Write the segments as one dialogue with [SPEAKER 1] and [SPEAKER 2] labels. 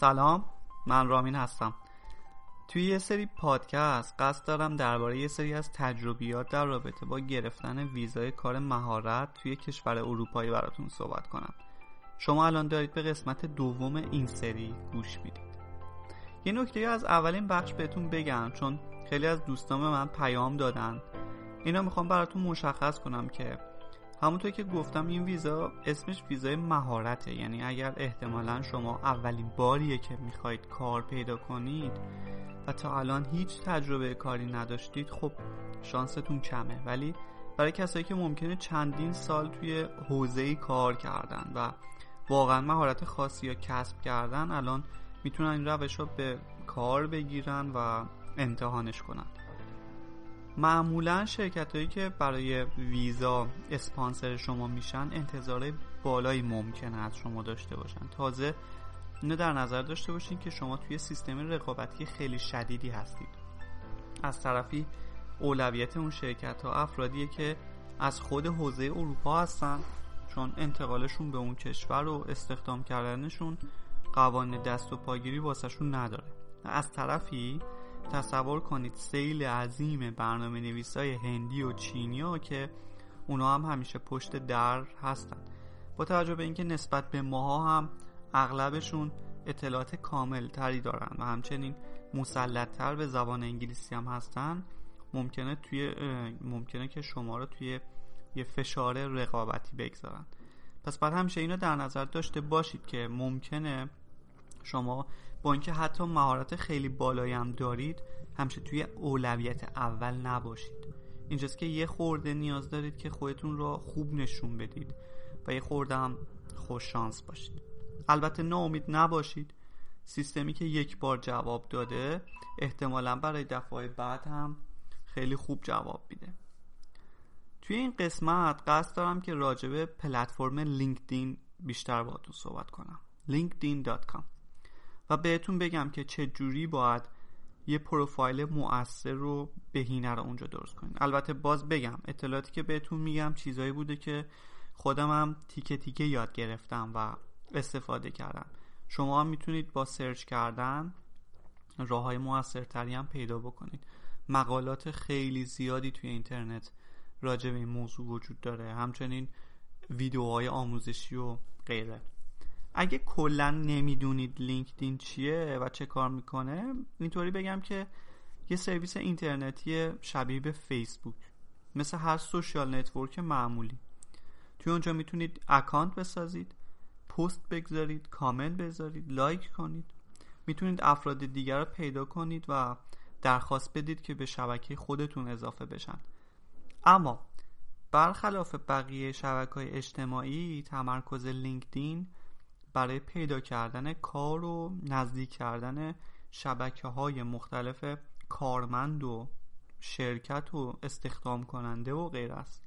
[SPEAKER 1] سلام من رامین هستم. توی یه سری پادکست قصد دارم درباره یه سری از تجربیات در رابطه با گرفتن ویزای کار مهارت توی کشور اروپایی براتون صحبت کنم. شما الان دارید به قسمت دوم این سری گوش می‌دید. یه نکته از اولین بخش بهتون بگم چون خیلی از دوستان به من پیام دادن. اینا می‌خوام براتون مشخص کنم که همونطور که گفتم این ویزا اسمش ویزای مهارته. یعنی اگر احتمالا شما اولین باریه که می‌خواید کار پیدا کنید و تا الان هیچ تجربه کاری نداشتید خب شانستون کمه. ولی برای کسایی که ممکنه چندین سال توی حوزه کار کردن و واقعا مهارت خاصی یا کسب کردن الان می‌تونن این روش رو به کار بگیرن و امتحانش کنن. معمولا شرکت هایی که برای ویزا اسپانسر شما میشن انتظار بالایی ممکنه از شما داشته باشن. تازه اینو در نظر داشته باشین که شما توی سیستم رقابتی خیلی شدیدی هستید. از طرفی اولویت اون شرکت ها افرادیه که از خود حوزه اروپا هستن چون انتقالشون به اون کشور و استخدام کردنشون قوانین دست و پاگیری واسهشون نداره. از طرفی تصور کنید سیل عظیم برنامه نویسای هندی و چینی ها که اونا هم همیشه پشت در هستن. با توجه به اینکه نسبت به ماها هم اغلبشون اطلاعات کامل تری دارن و همچنین مسلط به زبان انگلیسی هم هستن ممکنه توی ممکنه که شما رو توی یه فشار رقابتی بگذارن. پس بعد همیشه اینو در نظر داشته باشید که ممکنه شما با اینکه حتی مهارت خیلی بالایی هم دارید همیشه توی اولویت اول نباشید. اینجاست که یه خورده نیاز دارید که خودتون رو خوب نشون بدید و یه خورده هم خوش شانس باشید. البته ناامید نباشید. سیستمی که یک بار جواب داده احتمالا برای دفعه بعد هم خیلی خوب جواب میده. توی این قسمت قصد دارم که راجبه پلتفرم لینکدین بیشتر باهاتون صحبت کنم. linkedin.com و بهتون بگم که چه جوری باید یه پروفایل مؤثر رو بهینه رو اونجا درست کنید البته باز بگم اطلاعاتی که بهتون میگم چیزایی بوده که خودم هم تیکه تیکه یاد گرفتم و استفاده کردم. شما هم می‌تونید با سرچ کردن راه های موثرتری هم پیدا بکنید مقالات خیلی زیادی توی اینترنت راجع به این موضوع وجود داره. همچنین ویدیوهای آموزشی و غیره. اگه کلا نمی‌دونید لینکدین چیه و چه کار می‌کنه اینطوری بگم که یه سرویس اینترنتی شبیه به فیسبوک مثل هر social network معمولی. توی اونجا می‌تونید اکانت بسازید پست بگذارید کامنت بذارید لایک کنید. می‌تونید افراد دیگر رو پیدا کنید و درخواست بدید که به شبکه خودتون اضافه بشن. اما برخلاف بقیه شبکه های اجتماعی تمرکز لینکدین برای پیدا کردن کار و نزدیک کردن شبکه های مختلف کارمند و شرکت و استخدام کننده و غیر است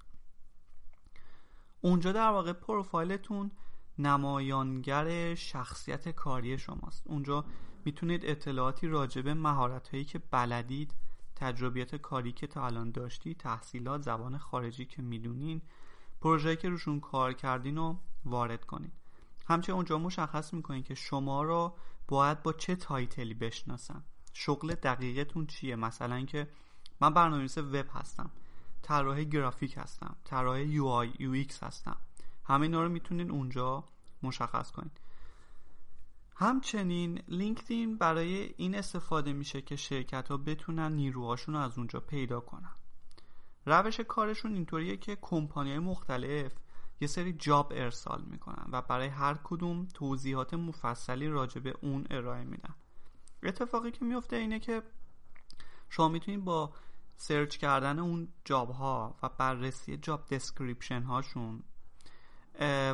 [SPEAKER 1] اونجا در واقع پروفایلتون نمایانگر شخصیت کاری شماست. اونجا می‌تونید اطلاعاتی راجبه مهارت هایی که بلدید تجربیات کاری که تا الان داشتی تحصیلات زبان خارجی که می‌دونین پروژه‌ای که روشون کار کردین رو وارد کنید. همچنین اونجا مشخص می‌کنین که شما رو باید با چه title ی بشناسن. شغل دقیقتون چیه؟ مثلا که من برنامه‌نویس وب هستم طراح گرافیک هستم طراح UI UX هستم. همه اینا رو می‌تونین اونجا مشخص کنید همچنین لینکدین برای این استفاده میشه که شرکت ها بتونن نیروهاشون رو از اونجا پیدا کنن. روش کارشون اینطوریه که کمپانی مختلف یه سری job ارسال می‌کنن و برای هر کدوم توضیحات مفصلی راجع به اون ارائه میدن. اتفاقی که میفته اینه که شما می‌تونید با search کردن اون job ها و بررسی job description هاشون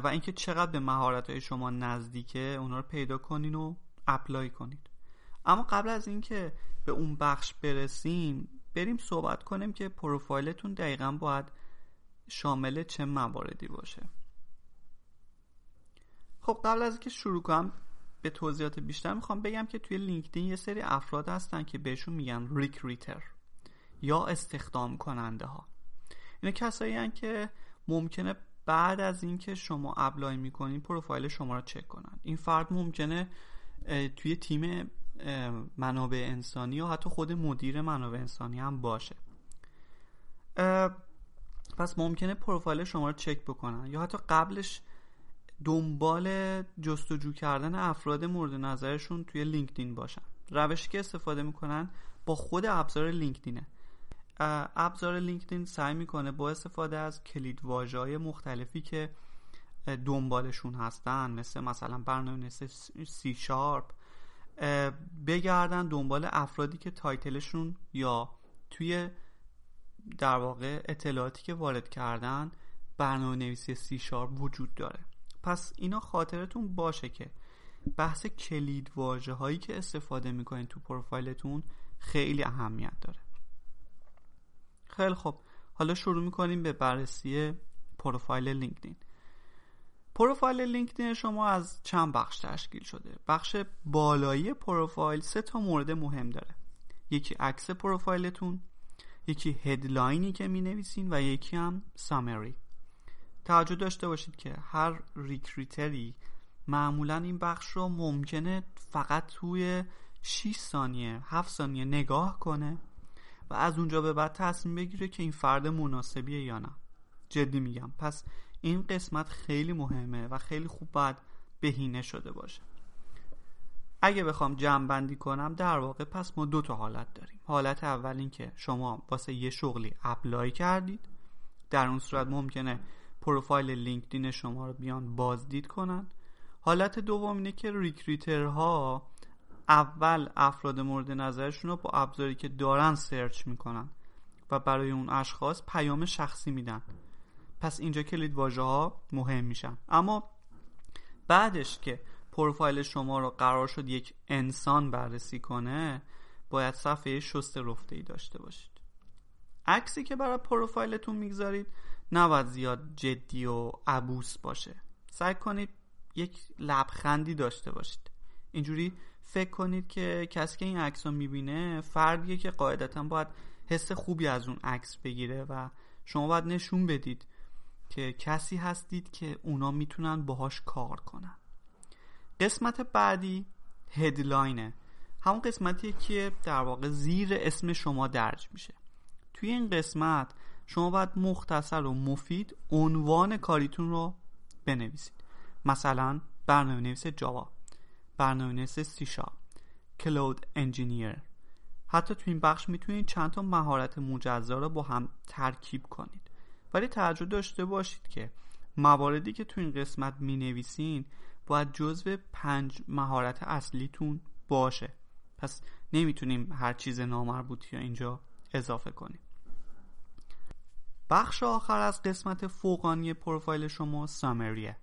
[SPEAKER 1] و اینکه چقدر به مهارت های شما نزدیکه اونا رو پیدا کنین و apply کنید اما قبل از اینکه به اون بخش برسیم بریم صحبت کنیم که پروفایلتون دقیقا باید شامل چه مواردی باشه. خب قبل از اینکه شروع کنم به توضیحات بیشتر می‌خوام بگم که توی لینکدین یه سری افراد هستن که بهشون میگن recruiter یا استخدام کننده ها اینا کسایی هن که ممکنه بعد از اینکه شما apply می‌کنین پروفایل شما رو چک کنن. این فرد ممکنه توی تیم منابع انسانی یا حتی خود مدیر منابع انسانی هم باشه. پس ممکنه پروفایل شما رو چک بکنن. یا حتی قبلش دنبال جستجو کردن افراد مورد نظرشون توی لینکدین باشن. روشی که استفاده می‌کنن با خود ابزار لینکدینه. ابزار لینکدین سعی می‌کنه با استفاده از کلید های مختلفی که دنبالشون هستن مثل مثلا برنامه سی شارپ بگردن دنبال افرادی که title شون یا توی در واقع اطلاعاتی که وارد کردن برنامه نویسی سی شارپ وجود داره. پس اینا خاطرتون باشه که بحث کلید واژه هایی که استفاده می‌کنین تو پروفایلتون خیلی اهمیت داره. خیلی خب حالا شروع می‌کنیم به بررسی پروفایل لینکدین. پروفایل لینکدین شما از چند بخش تشکیل شده؟ بخش بالایی پروفایل سه تا مورد مهم داره. یکی عکس پروفایلتون یکی headline ی که می نویسین و یکی هم summary توجه داشته باشید که هر recruiter ی معمولا این بخش رو ممکنه فقط توی 6 ثانیه 7 ثانیه نگاه کنه و از اونجا به بعد تصمیم بگیره که این فرد مناسبیه یا نه. جدی میگم. پس این قسمت خیلی مهمه و خیلی خوب باید بهینه شده باشه. اگه بخوام جمع بندی کنم در واقع پس ما دو تا حالت داریم. حالت اول این که شما واسه یه شغلی apply کردید. در اون صورت ممکنه پروفایل لینکدین شما رو بیان بازدید کنن. حالت دوم اینه که recruiter ها اول افراد مورد نظرشون رو با ابزاری که دارن سرچ می‌کنن و برای اون اشخاص پیام شخصی میدن. پس اینجا کلید واژه ها مهم میشن. اما بعدش که پروفایل شما رو قرار شد یک انسان بررسی کنه باید صفحه شست رفته ای داشته باشید. عکسی که برای پروفایلتون می‌گذارید نباید زیاد جدی و عبوس باشه. سعی کنید یک لبخندی داشته باشید. اینجوری فکر کنید که کسی که این عکس رو می‌بینه فردیه که قاعدتا باید حس خوبی از اون عکس بگیره و شما باید نشون بدید که کسی هستید که اونا می‌تونن باهاش کار کنن. قسمت بعدی هدلاینه همون قسمتیه که در واقع زیر اسم شما درج میشه. توی این قسمت شما باید مختصر و مفید عنوان کاریتون رو بنویسید. مثلا برنامه نویس جاوا برنامه نویس سیشا کلود انجینیر حتی تو این بخش می‌تونید چند تا مهارت مجزا رو با هم ترکیب کنید. ولی توجه داشته باشید که مواردی که تو این قسمت می نویسین باید جزو پنج مهارت اصلیتون باشه. پس نمی‌تونیم هر چیز نامربوطی یا اینجا اضافه کنیم. بخش آخر از قسمت فوقانی پروفایل شما سامریه.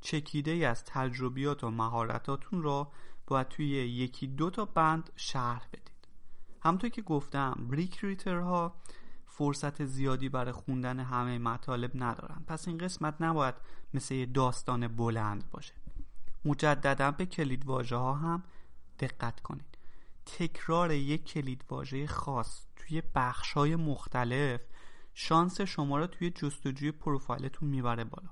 [SPEAKER 1] چکیده ای از تجربیات و مهارتاتون را باید توی یکی دو تا بند شرح بدید. همطور که گفتم ریکریترها فرصت زیادی برای خوندن همه مطالب ندارن. پس این قسمت نباید مثل یه داستان بلند باشه. مجددا به کلید واژه ها هم دقت کنید. تکرار یک کلید واژه خاص توی بخش های مختلف شانس شما را توی جستجوی پروفایلتون می‌بره بالا.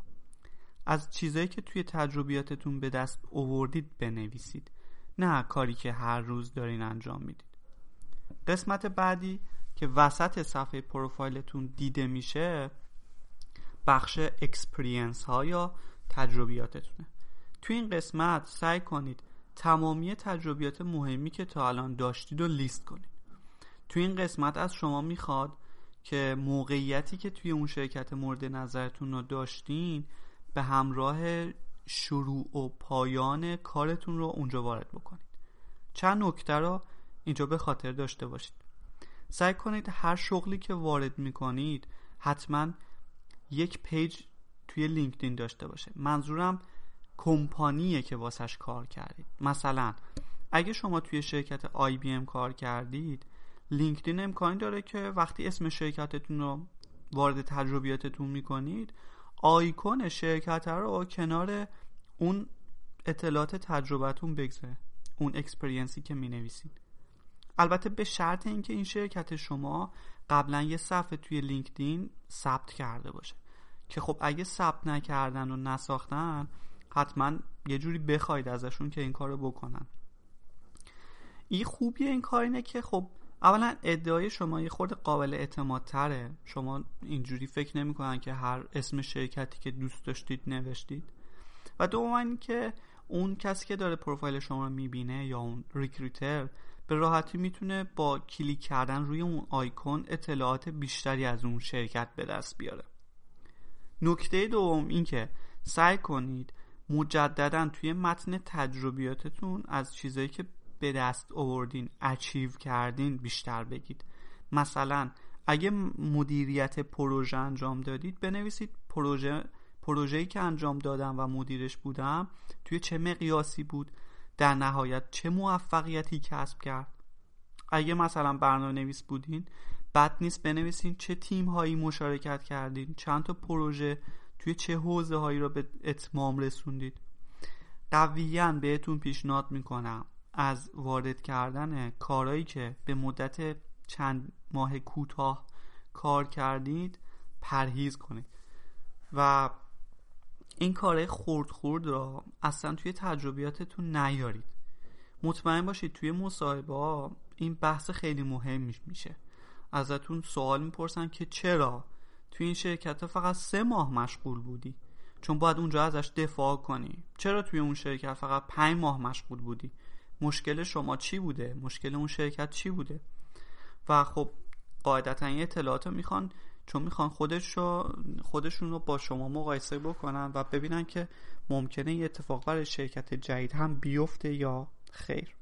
[SPEAKER 1] از چیزایی که توی تجربیاتتون به دست اووردید بنویسید. نه کاری که هر روز دارین انجام می‌دید. قسمت بعدی که وسط صفحه پروفایلتون دیده میشه بخش اکسپریانس ها یا تجربیاتتونه. توی این قسمت سعی کنید تمامی تجربیات مهمی که تا الان داشتید رو لیست کنید. توی این قسمت از شما می‌خواد که موقعیتی که توی اون شرکت مورد نظرتون رو داشتین به همراه شروع و پایان کارتون رو اونجا وارد بکنید. چند نکته رو اینجا به خاطر داشته باشید. سعی کنید هر شغلی که وارد می‌کنید حتما یک page توی لینکدین داشته باشه. منظورم کمپانیه که واسش کار کردید. مثلا اگه شما توی شرکت IBM کار کردید لینکدین امکانی داره که وقتی اسم شرکتتون رو وارد تجربیاتتون می‌کنید آیکون شرکت رو کنار اون اطلاعات تجربتون بگذاره اون اکسپریانسی که می نویسید البته به شرط اینکه این شرکت شما قبلا یه صفحه توی لینکدین ثبت کرده باشه. که خب اگه ثبت نکردن و نساختن حتما یه جوری بخواید ازشون که این کارو بکنن. این خوبی این کار اینه که خب اولا ادعای شما یه خورده قابل اعتماد تره شما اینجوری فکر نمی‌کنن که هر اسم شرکتی که دوست داشتید نوشتید. و دوم که اون کسی که داره پروفایل شما رو می‌بینه یا اون recruiter به راحتی می‌تونه با کلیک کردن روی اون آیکون اطلاعات بیشتری از اون شرکت به دست بیاره. نکته دوم این که سعی کنید مجددا توی متن تجربیاتتون از چیزایی که به دست آوردین achieve کردین بیشتر بگید. مثلا اگه مدیریت پروژه انجام دادید بنویسید پروژه پروژه‌ای که انجام دادم و مدیرش بودم توی چه مقیاسی بود در نهایت چه موفقیتی کسب کرد. اگه مثلا برنامه نویس بودین بد نیست بنویسین چه تیم هایی مشارکت کردین چند تا پروژه توی چه حوزه هایی رو به اتمام رسوندید؟ قویا بهتون پیشنهاد می‌کنم از وارد کردن کارهایی که به مدت چند ماه کوتاه کار کردید پرهیز کنید. و این کارهای خورد خورد را اصلا توی تجربیاتتون نیارید. مطمئن باشید توی مصاحبه این بحث خیلی مهم میشه. ازتون سوال می‌پرسن که چرا توی این شرکت فقط سه ماه مشغول بودی. چون باید اونجا ازش دفاع کنی. چرا توی اون شرکت فقط پنج ماه مشغول بودی؟ مشکل شما چی بوده؟ مشکل اون شرکت چی بوده؟ و خب قاعدتا این اطلاعات رو می‌خوان چون می‌خوان خودش خودشون رو با شما مقایسه بکنن و ببینن که ممکنه یه اتفاق برای شرکت جدید هم بیفته یا خیر.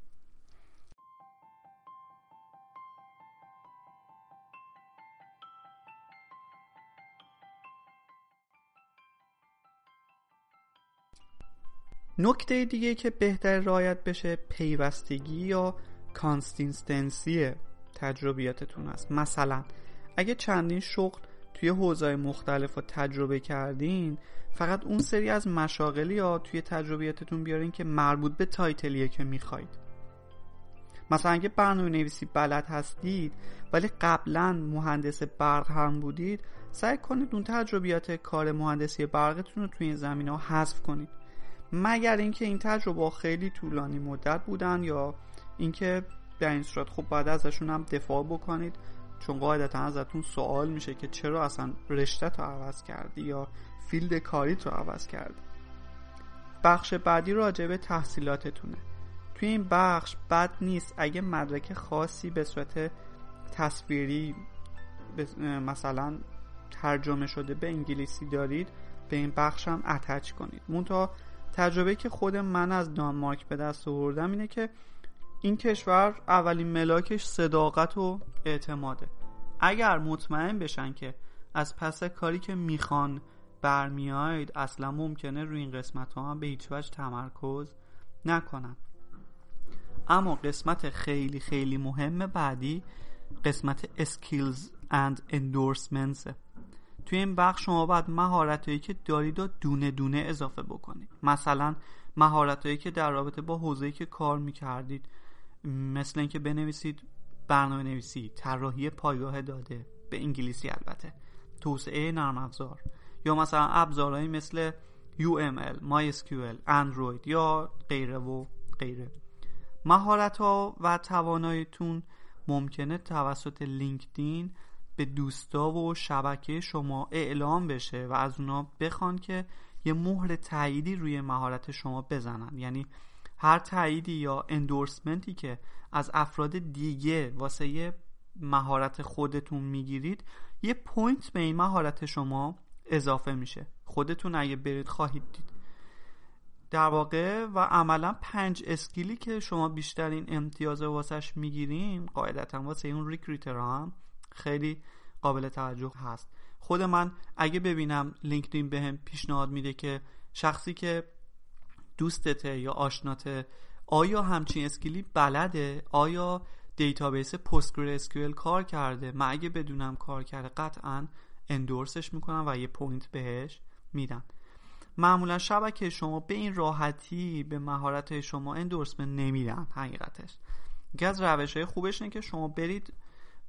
[SPEAKER 1] نکته دیگه که بهتر رعایت بشه پیوستگی یا consistency تجربیاتتون است. مثلا اگه چندین شغل توی حوزه‌های مختلف رو تجربه کردین فقط اون سری از مشاغلی ها توی تجربیاتتون بیارین که مربوط به title یه که می‌خواید. مثلا اگه برنامه نویسی بلد هستید ولی قبلا مهندس برق هم بودید سعی کنید اون تجربیات کار مهندسی برقتون رو توی این زمین ها حذف کنید. مگر اینکه این تجربه خیلی طولانی مدت بودن یا اینکه در این صورت خب بعد ازشون هم دفاع بکنید؟ چون قاعدتا ازتون سوال میشه که چرا اصلا رشته تو عوض کردی یا فیلد کاری تو عوض کردی؟ بخش بعدی راجع به تحصیلاتتونه. توی این بخش بد نیست اگه مدرک خاصی به صورت تصویری مثلا ترجمه شده به انگلیسی دارید به این بخش هم اتچ کنید. مونتا تجربه که خود من از دانمارک به دست آوردم اینه که این کشور اولین ملاکش صداقت و اعتماده. اگر مطمئن بشن که از پس کاری که می‌خوان برمیاید اصلا ممکنه روی این قسمت ها هم به هیچ وجه تمرکز نکنن. اما قسمت خیلی خیلی مهم بعدی قسمت skills and endorsements توی این بخش شما باید مهارت که دارید و دونه دونه اضافه بکنید. مثلا مهارت که در رابطه با حوزه‌ای که کار می‌کردید مثل اینکه بنویسید برنامه نویسی طراحی پایگاه داده به انگلیسی البته توسعه نرم افزار. یا مثلا ابزارهایی مثل UML, MySQL, اندروید یا غیره و غیره. مهارت ها و تواناییتون ممکنه توسط لینکدین به دوستا و شبکه شما اعلام بشه و از اونا بخوان که یه مهر تاییدی روی مهارت شما بزنن. یعنی هر تاییدی یا endorsement ی که از افراد دیگه واسه یه مهارت خودتون می‌گیرید یه point به این مهارت شما اضافه میشه. خودتون اگه برید خواهید دید. در واقع و عملا پنج skill ی که شما بیشترین امتیاز واسش می‌گیریم قاعدتا واسه اون recruiter هم خیلی قابل توجه هست. خود من اگه ببینم لینکدین بهم پیشنهاد میده که شخصی که دوستته یا آشناته آیا همچین skill ی بلده؟ آیا database PostgreSQL کار کرده؟ من اگه بدونم کار کرده قطعا endorse ش می‌کنم و یه point بهش میدم معمولا شبکه شما به این راحتی به مهارت شما endorsement نمیدن حقیقتش. یکی از روش های خوبش اینه که شما برید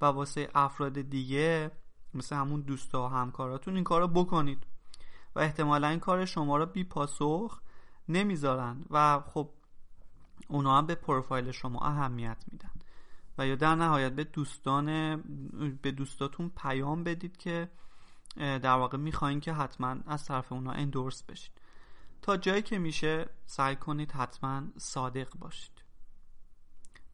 [SPEAKER 1] و واسه افراد دیگه مثل همون دوستا و همکاراتون این کار رو بکنید. و احتمالا این کار شما رو بی پاسخ نمی‌ذارن. و خب اونا هم به پروفایل شما اهمیت میدن. و یا در نهایت به دوستان به دوستاتون پیام بدید که در واقع می‌خواین که حتما از طرف اونا اندورس بشید. تا جایی که میشه سعی کنید حتما صادق باشید.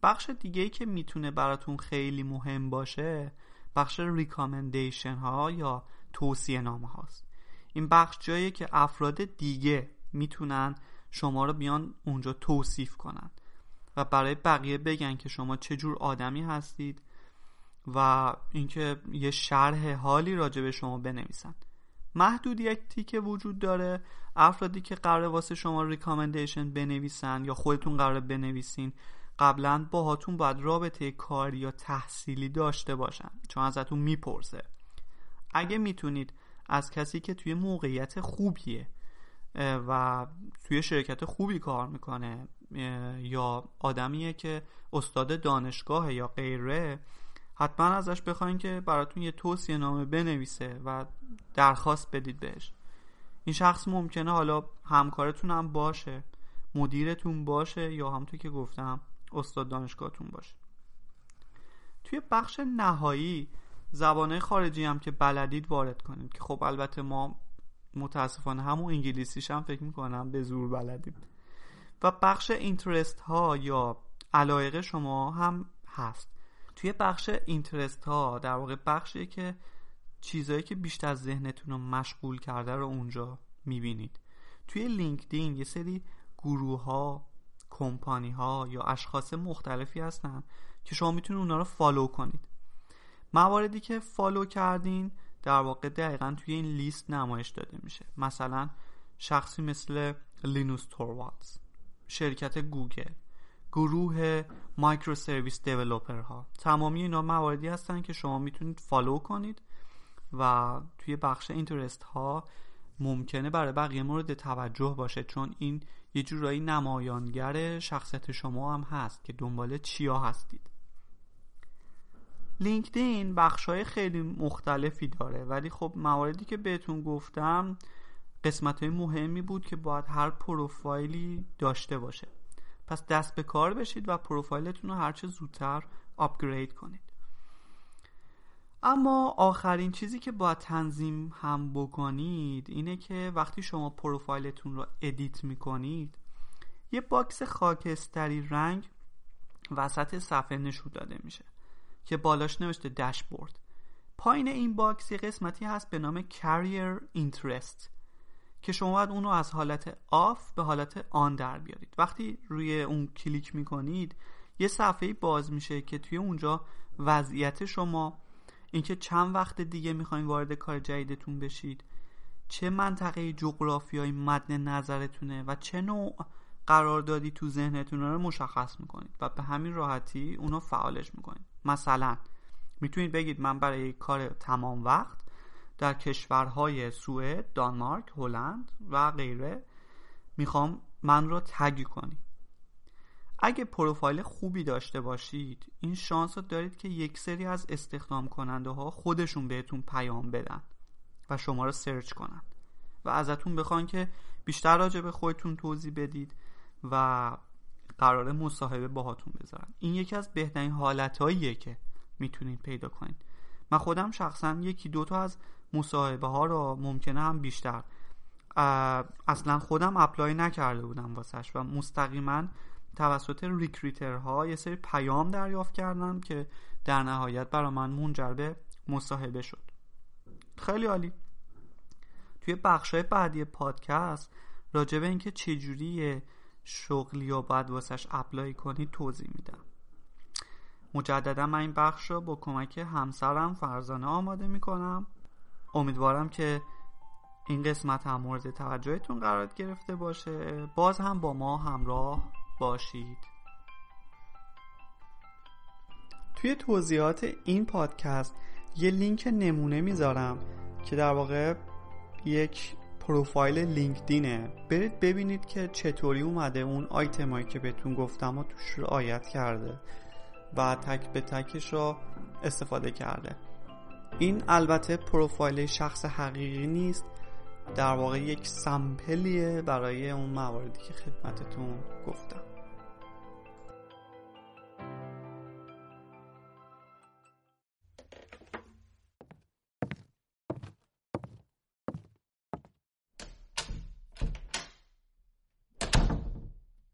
[SPEAKER 1] بخش دیگه ای که می‌تونه براتون خیلی مهم باشه بخش ریکامندیشن ها یا توصیه نامه هاست. این بخش جاییه که افراد دیگه می‌تونن شما رو بیان اونجا توصیف کنن و برای بقیه بگن که شما چه جور آدمی هستید و اینکه یه شرح حالی راجع به شما بنویسن. محدودیتی که وجود داره افرادی که قرار واسه شما ریکامندیشن بنویسن یا خودتون قرار بنویسین قبلا باهاتون باید رابطه کاری یا تحصیلی داشته باشن. چون ازتون می‌پرسه. اگه می‌تونید از کسی که توی موقعیت خوبیه و توی شرکت خوبی کار می‌کنه یا آدمیه که استاد دانشگاه یا غیره حتما ازش بخواین که براتون یه توصیه نامه بنویسه و درخواست بدید بهش. این شخص ممکنه حالا همکارتون هم باشه مدیرتون باشه یا همونطور که گفتم استاد دانشگاهتون باشه. توی بخش نهایی زبانه خارجی هم که بلدید وارد کنید که خب البته ما متاسفانه همون انگلیسیش هم فکر می‌کنم به زور بلدید و بخش اینترست ها یا علایق شما هم هست. توی بخش اینترست ها در واقع بخشی که چیزهایی که بیشتر ذهنتون رو مشغول کرده رو اونجا می‌بینید. توی لینکدین یه سری گروه ها کمپانی ها یا اشخاص مختلفی هستن که شما می‌تونید اونا رو follow کنید. مواردی که follow کردین در واقع دقیقا توی این لیست نمایش داده میشه. مثلا شخصی مثل لینوس توروالز شرکت گوگل گروه microservice developer ها تمامی اینا مواردی هستن که شما می‌تونید follow کنید و توی بخش اینترست ها ممکنه برای بقیه مورد توجه باشه چون این یه جورایی نمایانگر شخصیت شما هم هست که دنبال چیا هستید. لینکدین بخش های خیلی مختلفی داره ولی خب مواردی که بهتون گفتم قسمت های مهمی بود که باید هر پروفایلی داشته باشه. پس دست به کار بشید و پروفایلتون رو هرچه زودتر upgrade کنید. اما آخرین چیزی که باید تنظیم هم بکنید اینه که وقتی شما پروفایلتون رو edit می‌کنید یه box خاکستری رنگ وسط صفحه نشون داده میشه که بالاش نوشته داشبورد پایین این box یه قسمتی هست به نام Career Interest که شما باید اون رو از حالت off به حالت on در بیارید. وقتی روی اون کلیک می‌کنید یه صفحه باز میشه که توی اونجا وضعیت شما اینکه چند وقت دیگه می‌خواین وارد کار جدیدتون بشید. چه منطقه جغرافیایی مد نظرتونه و چه نوع قراردادی تو ذهنتون رو مشخص می‌کنید و به همین راحتی اونو فعالش می‌کنید. مثلا می‌تونید بگید من برای کار تمام وقت در کشورهای سوئد، دانمارک، هلند و غیره می‌خوام من رو تگ کنی. اگه پروفایل خوبی داشته باشید این شانس رو دارید که یک سری از استخدام کننده ها خودشون بهتون پیام بدن و شما رو سرچ کنن و ازتون بخوان که بیشتر راجع به خودتون توضیح بدید و قرار مصاحبه باهاتون بذارن. این یکی از بهترین حالتهاییه که می‌تونید پیدا کنید. من خودم شخصا یکی دوتا از مصاحبه ها رو ممکنه هم بیشتر اصلا خودم apply نکرده بودم واسش و مستقیما توسط recruiter ها یه سری پیام دریافت کردم که در نهایت برای من منجر به مصاحبه شد. خیلی عالی. توی بخشای بعدی پادکست راجع به اینکه چجوری شغلی یا باید واسش apply کنی توضیح میدم. مجددا من این بخش رو با کمک همسرم فرزانه آماده می‌کنم. امیدوارم که این قسمت هم مورد توجهتون قرار گرفته باشه. باز هم با ما همراه باشید. توی توضیحات این پادکست یه لینک نمونه می‌ذارم که در واقع یک پروفایل لینکدینه. برید ببینید که چطوری اومده اون آیتمایی که بهتون گفتم و توش رعایت کرده و تک به تکش رو استفاده کرده. این البته پروفایل شخص حقیقی نیست در واقع یک سمپلیه برای اون مواردی که خدمتتون گفتم.